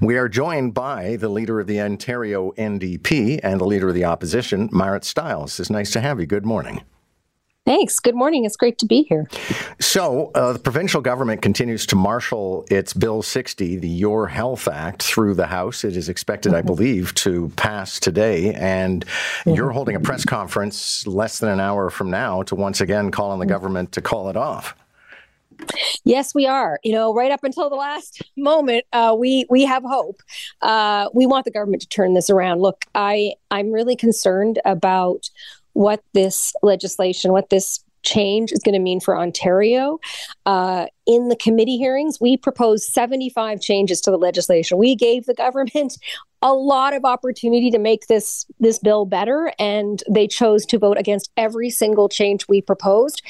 We are joined by the leader of the Ontario NDP and the leader of the opposition, Marit Stiles. It's nice to have you. Good morning. Thanks. Good morning. It's great to be here. So, uh, the provincial government continues to marshal its Bill 60, the Your Health Act, through the House. It is expected, mm-hmm. I believe, to pass today. And mm-hmm. you're holding a press conference less than an hour from now to once again call on the mm-hmm. government to call it off. Yes, we are. You know, right up until the last moment, uh, we we have hope. Uh, we want the government to turn this around. Look, I I'm really concerned about what this legislation, what this change is going to mean for Ontario. Uh, in the committee hearings, we proposed 75 changes to the legislation. We gave the government a lot of opportunity to make this this bill better, and they chose to vote against every single change we proposed.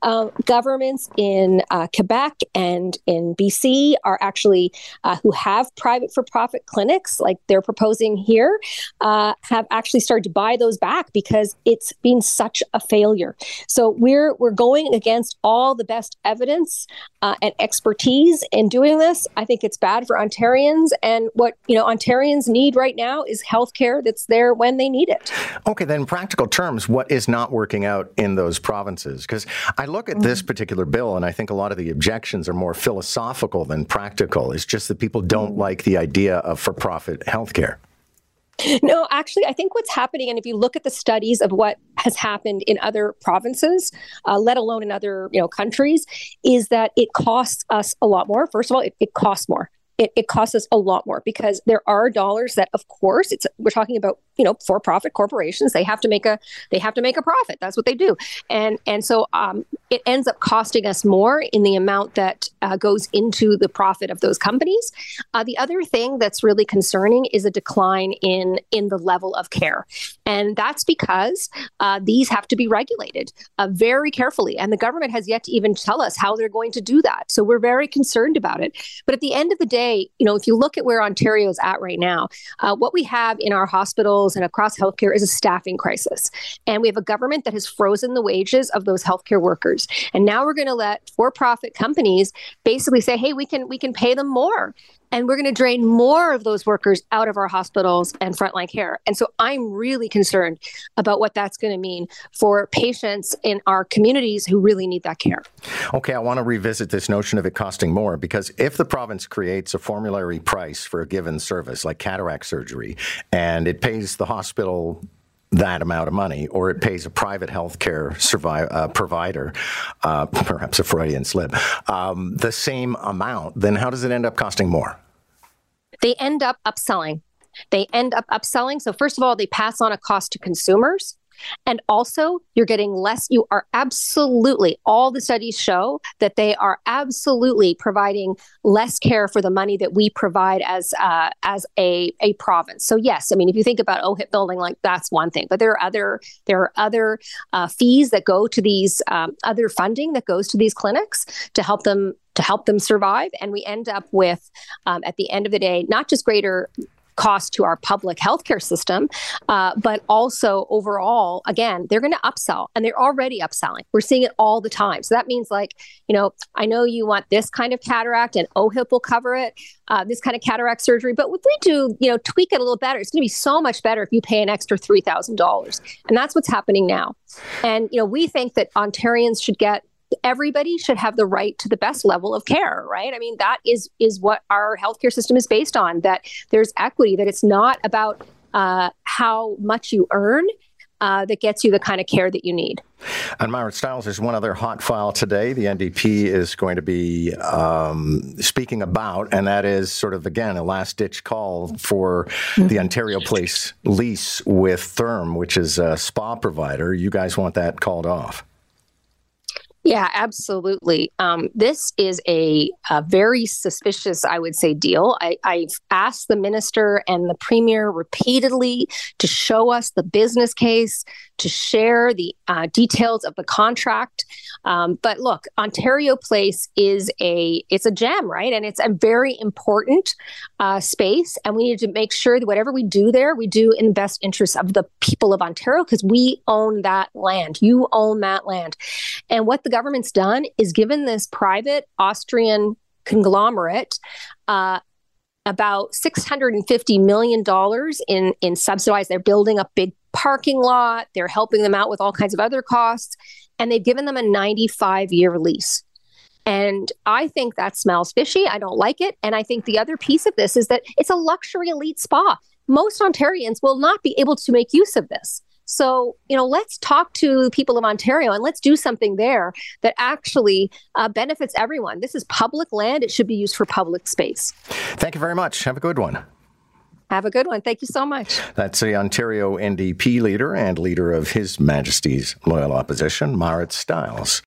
Uh, governments in uh, Quebec and in BC are actually uh, who have private for profit clinics, like they're proposing here, uh, have actually started to buy those back because it's been such a failure. So we're we're going against all the best evidence uh, and expertise in doing this. I think it's bad for Ontarians, and what you know Ontarians need need right now is health care that's there when they need it. Okay, then, in practical terms, what is not working out in those provinces? Because I look at mm-hmm. this particular bill and I think a lot of the objections are more philosophical than practical. It's just that people don't mm-hmm. like the idea of for profit health care. No, actually, I think what's happening, and if you look at the studies of what has happened in other provinces, uh, let alone in other you know countries, is that it costs us a lot more. First of all, it, it costs more it, it costs us a lot more because there are dollars that of course it's we're talking about you know for profit corporations they have to make a they have to make a profit. That's what they do. And and so um, it ends up costing us more in the amount that uh, goes into the profit of those companies. Uh, the other thing that's really concerning is a decline in in the level of care. And that's because uh, these have to be regulated uh, very carefully. And the government has yet to even tell us how they're going to do that. So we're very concerned about it. But at the end of the day you know if you look at where ontario is at right now uh, what we have in our hospitals hospitals and across healthcare is a staffing crisis. And we have a government that has frozen the wages of those healthcare workers. And now we're going to let for-profit companies basically say, "Hey, we can we can pay them more." And we're going to drain more of those workers out of our hospitals and frontline care. And so I'm really concerned about what that's going to mean for patients in our communities who really need that care. Okay, I want to revisit this notion of it costing more because if the province creates a formulary price for a given service like cataract surgery and it pays the hospital that amount of money, or it pays a private healthcare survive, uh, provider, uh, perhaps a Freudian slip, um, the same amount, then how does it end up costing more? They end up upselling. They end up upselling. So, first of all, they pass on a cost to consumers. And also, you're getting less. You are absolutely, all the studies show that they are absolutely providing less care for the money that we provide as uh, as a, a province. So yes, I mean, if you think about OHIP building, like that's one thing, but there are other there are other uh, fees that go to these um, other funding that goes to these clinics to help them to help them survive. And we end up with, um, at the end of the day, not just greater cost to our public healthcare system, uh, but also overall, again, they're going to upsell and they're already upselling. We're seeing it all the time. So that means, like, you know, I know you want this kind of cataract and OHIP will cover it, uh, this kind of cataract surgery, but if we do, you know, tweak it a little better, it's going to be so much better if you pay an extra $3,000. And that's what's happening now. And, you know, we think that Ontarians should get everybody should have the right to the best level of care right i mean that is is what our healthcare system is based on that there's equity that it's not about uh, how much you earn uh, that gets you the kind of care that you need. And Marit Stiles, there's one other hot file today. The NDP is going to be um, speaking about, and that is sort of again a last ditch call for mm-hmm. the Ontario Place lease with Therme, which is a spa provider. You guys want that called off? Yeah, absolutely. Um, this is a, a, very suspicious, I would say, deal. I, I've asked the minister and the premier repeatedly to show us the business case, to share the uh, details of the contract. Um, but look, Ontario Place is a it's a gem, right? And it's a very important uh, space, and we need to make sure that whatever we do there, we do in the best interest of the people of Ontario because we own that land. You own that land, and what the government's done is given this private Austrian conglomerate uh, about $650 million in, in subsidized. They're building a big parking lot. They're helping them out with all kinds of other costs. And they've given them a 95 year lease. And I think that smells fishy. I don't like it. And I think the other piece of this is that it's a luxury elite spa. Most Ontarians will not be able to make use of this. So, you know, let's talk to people of Ontario and let's do something there that actually uh, benefits everyone. This is public land. It should be used for public space. Thank you very much. Have a good one. Have a good one. Thank you so much. That's the Ontario NDP leader and leader of His Majesty's Loyal Opposition, Marit Stiles.